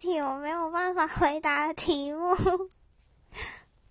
题我没有办法回答的题目。